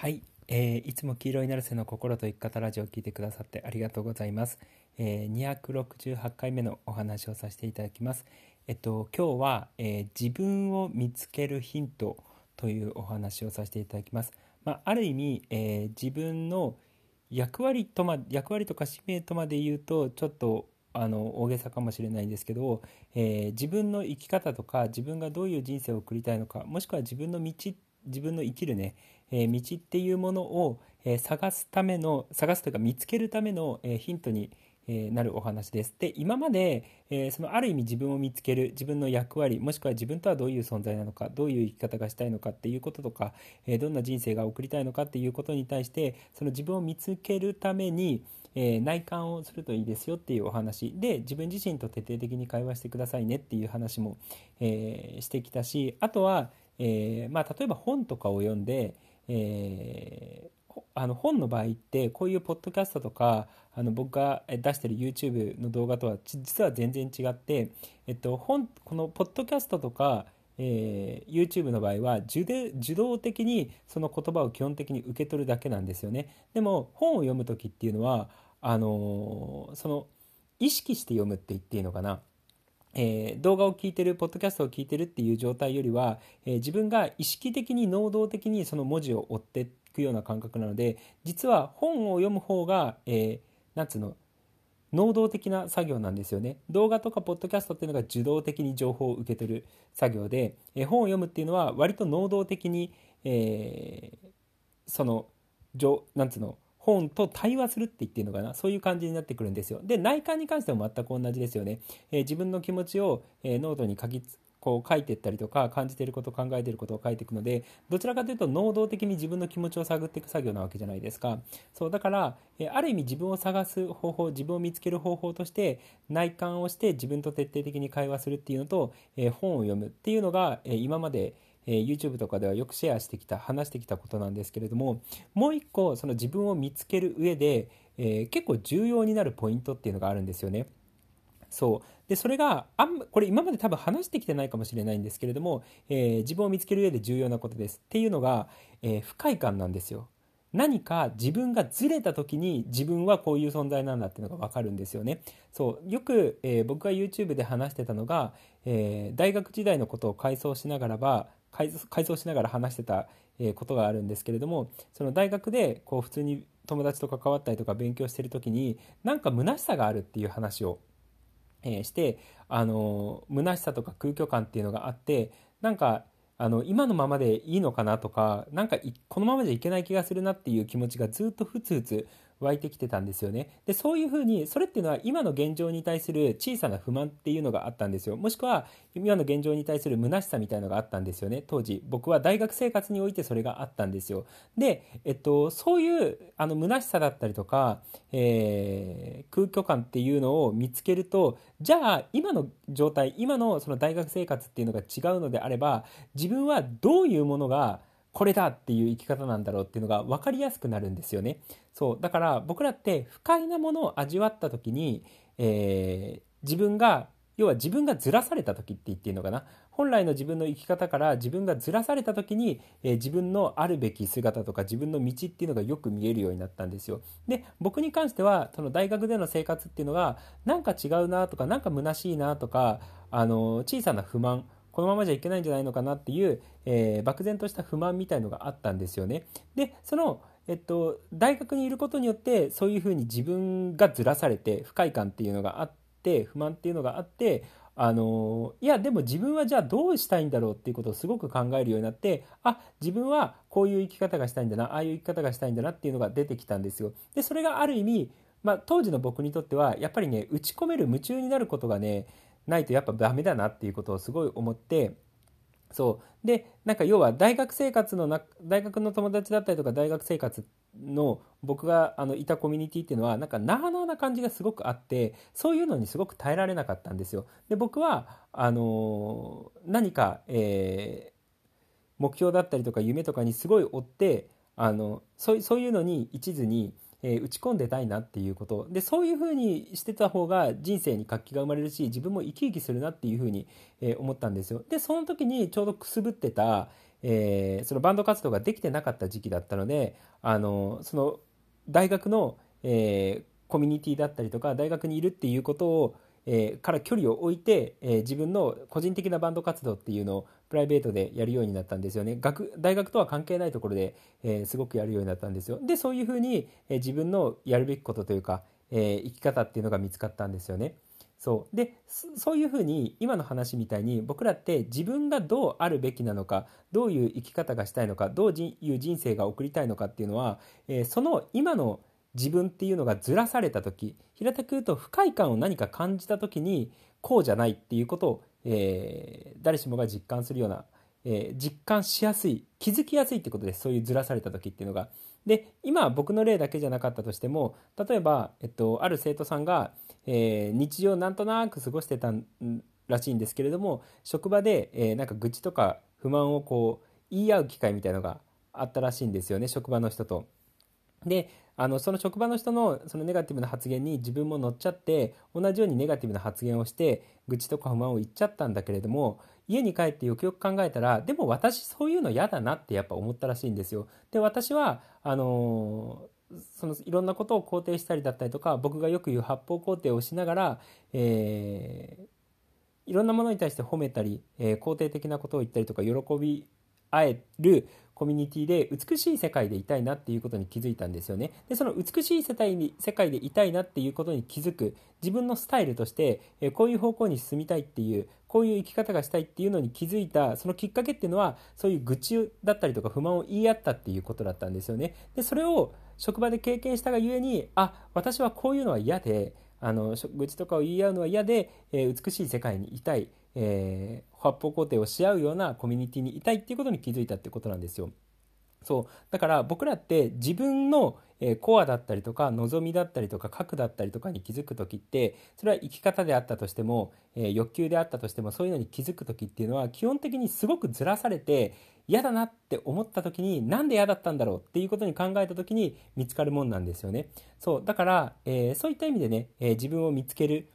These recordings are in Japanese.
はい、えー、いつも黄色いナルセの心と生き方ラジオを聞いてくださってありがとうございます。えー、268回目のお話をさせていただきます。えっと今日は、えー、自分を見つけるヒントというお話をさせていただきます。まあ、ある意味、えー、自分の役割とま役割とか使命とまで言うとちょっとあの大げさかもしれないんですけど、えー、自分の生き方とか自分がどういう人生を送りたいのかもしくは自分の道自分の生きるね、えー、道っていうものを、えー、探すための探すというか見つけるための、えー、ヒントに、えなるお話です。で今まで、えそのある意味自分を見つける自分の役割もしくは自分とはどういう存在なのかどういう生き方がしたいのかっていうこととか、えどんな人生が送りたいのかっていうことに対してその自分を見つけるために、え内観をするといいですよっていうお話で自分自身と徹底的に会話してくださいねっていう話も、えしてきたしあとは、えまあ、例えば本とかを読んでえー、あの本の場合ってこういうポッドキャストとかあの僕が出してる YouTube の動画とは実は全然違って、えっと、本このポッドキャストとか、えー、YouTube の場合は受受動的にその言葉を基本的に受け取るだけなんですよね。でも本を読む時っていうのはあの、その意識して読むって言っていいのかなえー、動画を聞いてるポッドキャストを聞いてるっていう状態よりは、えー、自分が意識的に能動的にその文字を追っていくような感覚なので実は本を読む方が、えー、なんつうの能動的な作業なんですよね。動画とかポッドキャストっていうのが受動的に情報を受け取る作業で、えー、本を読むっていうのは割と能動的に、えー、そのなんつうの本と対話するって言っていいのかな？そういう感じになってくるんですよ。で内観に関しても全く同じですよね、えー、自分の気持ちを、えー、ノートに書きこう書いていったりとか感じていること考えていることを書いていくのでどちらかというと能動的に自分の気持ちを探っていく作業なわけじゃないですか。そうだから、えある意味自分を探す方法自分を見つける方法として内観をして自分と徹底的に会話するっていうのと、え本を読むっていうのが、え今までえー、YouTube とかではよくシェアしてきた話してきたことなんですけれどももう一個その自分を見つける上で、えー、結構重要になるポイントっていうのがあるんですよね。そうでそれがあんまこれ今まで多分話してきてないかもしれないんですけれども、えー、自分を見つける上で重要なことですっていうのが、えー、不快感なんですよ。何か自分がずれた時に自分はこういう存在なんだっていうのが分かるんですよね。そうよく、えー、僕が YouTube で話してたのが、えー、大学時代のことを回想しながらば改造しながら話してたことがあるんですけれどもその大学でこう普通に友達と関わったりとか勉強してる時になんか虚しさがあるっていう話を、えしてあの虚しさとか空虚感っていうのがあってなんかあの今のままでいいのかなとかなんかこのままじゃいけない気がするなっていう気持ちがずっとふつふつ湧いてきてたんですよね。で、そういうふうに、それっていうのは今の現状に対する小さな不満っていうのがあったんですよ。もしくは、今の現状に対する虚しさみたいのがあったんですよね。当時、僕は大学生活においてそれがあったんですよ。で、えっと、そういう、あの、虚しさだったりとか、えー、空虚感っていうのを見つけると、じゃあ、今の状態、今のその大学生活っていうのが違うのであれば、自分はどういうものが、これだっていう生き方なんだろうっていうのが分かりやすくなるんですよね。そうだから僕らって不快なものを味わった時に、えー、自分が要は自分がずらされた時って言っていいのかな本来の自分の生き方から自分がずらされた時に、えー、自分のあるべき姿とか自分の道っていうのがよく見えるようになったんですよ。で僕に関してはその大学での生活っていうのがなんか違うなとかなんか虚しいなとかあの小さな不満このままじゃいけないんじゃないのかなっていう、えー、漠然とした不満みたいのがあったんですよね。でそのえっと、大学にいることによってそういうふうに自分がずらされて不快感っていうのがあって不満っていうのがあってあのいやでも自分はじゃあどうしたいんだろうっていうことをすごく考えるようになってあ自分はこういう生き方がしたいんだなああいう生き方がしたいんだなっていうのが出てきたんですよ。でそれがある意味、まあ、当時の僕にとってはやっぱりね打ち込める夢中になることがねないとやっぱダメだなっていうことをすごい思ってそうでなんか要は大学生活のな大学の友達だったりとか大学生活の僕があのいたコミュニティっていうのはなんかなあなあな感じがすごくあってそういうのにすごく耐えられなかったんですよ。で僕はあの何か、えー、目標だったりとか夢とかにすごい追ってあのそうそういうのに一途にえー、打ち込んでたいなっていうこと。でそういうふうにしてた方が人生に活気が生まれるし自分も生き生きするなっていうふうに、えー、思ったんですよ。でその時にちょうどくすぶってた、えー、そのバンド活動ができてなかった時期だったのであのその大学の、え、コミュニティだったりとか大学にいるっていうことを、えー、から距離を置いて、えー、自分の個人的なバンド活動っていうのをプライベートでやるようになったんですよね。学大学とは関係ないところで、えー、すごくやるようになったんですよ。でそういうふうに、えー、自分のやるべきことというか、えー、生き方っていうのが見つかったんですよね。そう。でそういうふうに今の話みたいに僕らって自分がどうあるべきなのかどういう生き方がしたいのかどういう人生が送りたいのかっていうのは、えー、その今の自分っていうのがずらされた時平たく言うと不快感を何か感じた時にこうじゃないっていうことを、えー、誰しもが実感するような、えー、実感しやすい気づきやすいってことですそういうずらされた時っていうのが。で今僕の例だけじゃなかったとしても例えば、えっと、ある生徒さんが、えー、日常なんとなく過ごしてたらしいんですけれども職場で、えー、なんか愚痴とか不満をこう言い合う機会みたいのがあったらしいんですよね職場の人と。であのその職場の人のそのネガティブな発言に自分も乗っちゃって同じようにネガティブな発言をして愚痴とか不満を言っちゃったんだけれども家に帰ってよくよく考えたらでも私そういうの嫌だなってやっぱ思ったらしいんですよ。で私はあのそのいろんなことを肯定したりだったりとか僕がよく言う発砲肯定をしながら、えー、いろんなものに対して褒めたり、えー、肯定的なことを言ったりとか喜び合えるコミュニティで美しい世界でいたいなっていうことに気づいたんですよね。で、その美しい世界に世界でいたいなっていうことに気づく自分のスタイルとして、えこういう方向に進みたいっていう、こういう生き方がしたいっていうのに気づいたそのきっかけっていうのは、そういう愚痴だったりとか不満を言い合ったっていうことだったんですよね。で、それを職場で経験したがゆえに、あ、私はこういうのは嫌で、あの愚痴とかを言い合うのは嫌で、えー、美しい世界にいたい、えー、発砲肯定をし合うようなコミュニティにいたいっていうことに気づいたってことなんですよ。そうだから僕らって自分のコアだったりとか望みだったりとか核だったりとかに気づく時ってそれは生き方であったとしても欲求であったとしてもそういうのに気づく時っていうのは基本的にすごくずらされて嫌だなって思った時になんで嫌だったんだろうっていうことに考えた時に見つかるもんなんですよね。そうだから、えー、そういった意味でね、えー、自分を見つける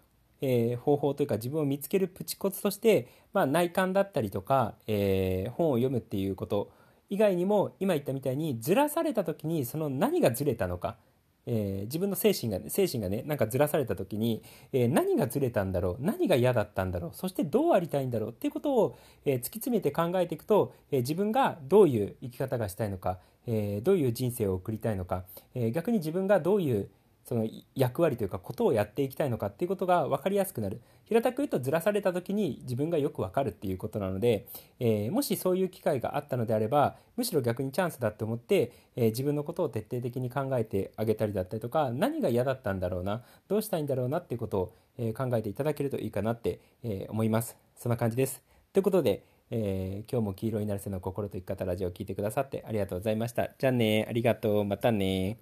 えー、方法というか自分を見つけるプチコツとして、まあ、内観だったりとか、えー、本を読むっていうこと。以外にも今言ったみたいにずらされた時にその何がずれたのか、えー、自分の精神が精神がねなんかずらされた時に、え、何がずれたんだろう。何が嫌だったんだろう。そしてどうありたいんだろう。っていうことを、え、突き詰めて考えていくと、え自分がどういう生き方がしたいのか、えどういう人生を送りたいのか、え逆に自分がどういうその役割というかことをやっていきたいのかっていうことが分かりやすくなる。平たく言うとずらされた時に自分がよく分かるっていうことなので、えー、もしそういう機会があったのであればむしろ逆にチャンスだって思って、えー、自分のことを徹底的に考えてあげたりだったりとか何が嫌だったんだろうなどうしたいんだろうなっていうことを、え、考えていただけるといいかなって、え思います。そんな感じです。ということでえー、今日も黄色になるせの心と生き方ラジオを聴いてくださってありがとうございました。じゃあねありがとう。またね